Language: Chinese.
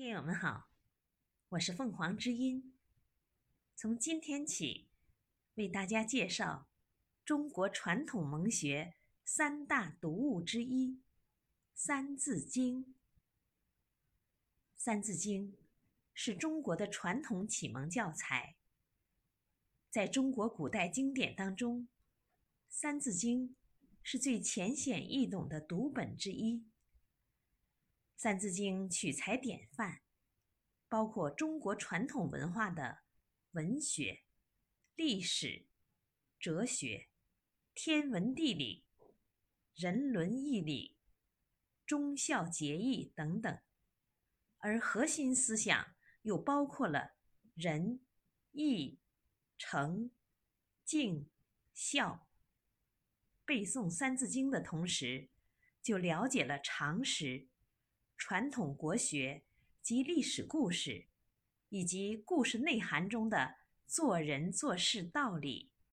听友们好，我是凤凰之音。从今天起，为大家介绍中国传统蒙学三大读物之一《三字经》。《三字经》是中国的传统启蒙教材，在中国古代经典当中，《三字经》是最浅显易懂的读本之一。《三字经》取材典范，包括中国传统文化的文学、历史、哲学、天文地理、人伦义理、忠孝节义等等，而核心思想又包括了仁、义、诚、敬、孝。背诵《三字经》的同时，就了解了常识。传统国学及历史故事，以及故事内涵中的做人做事道理。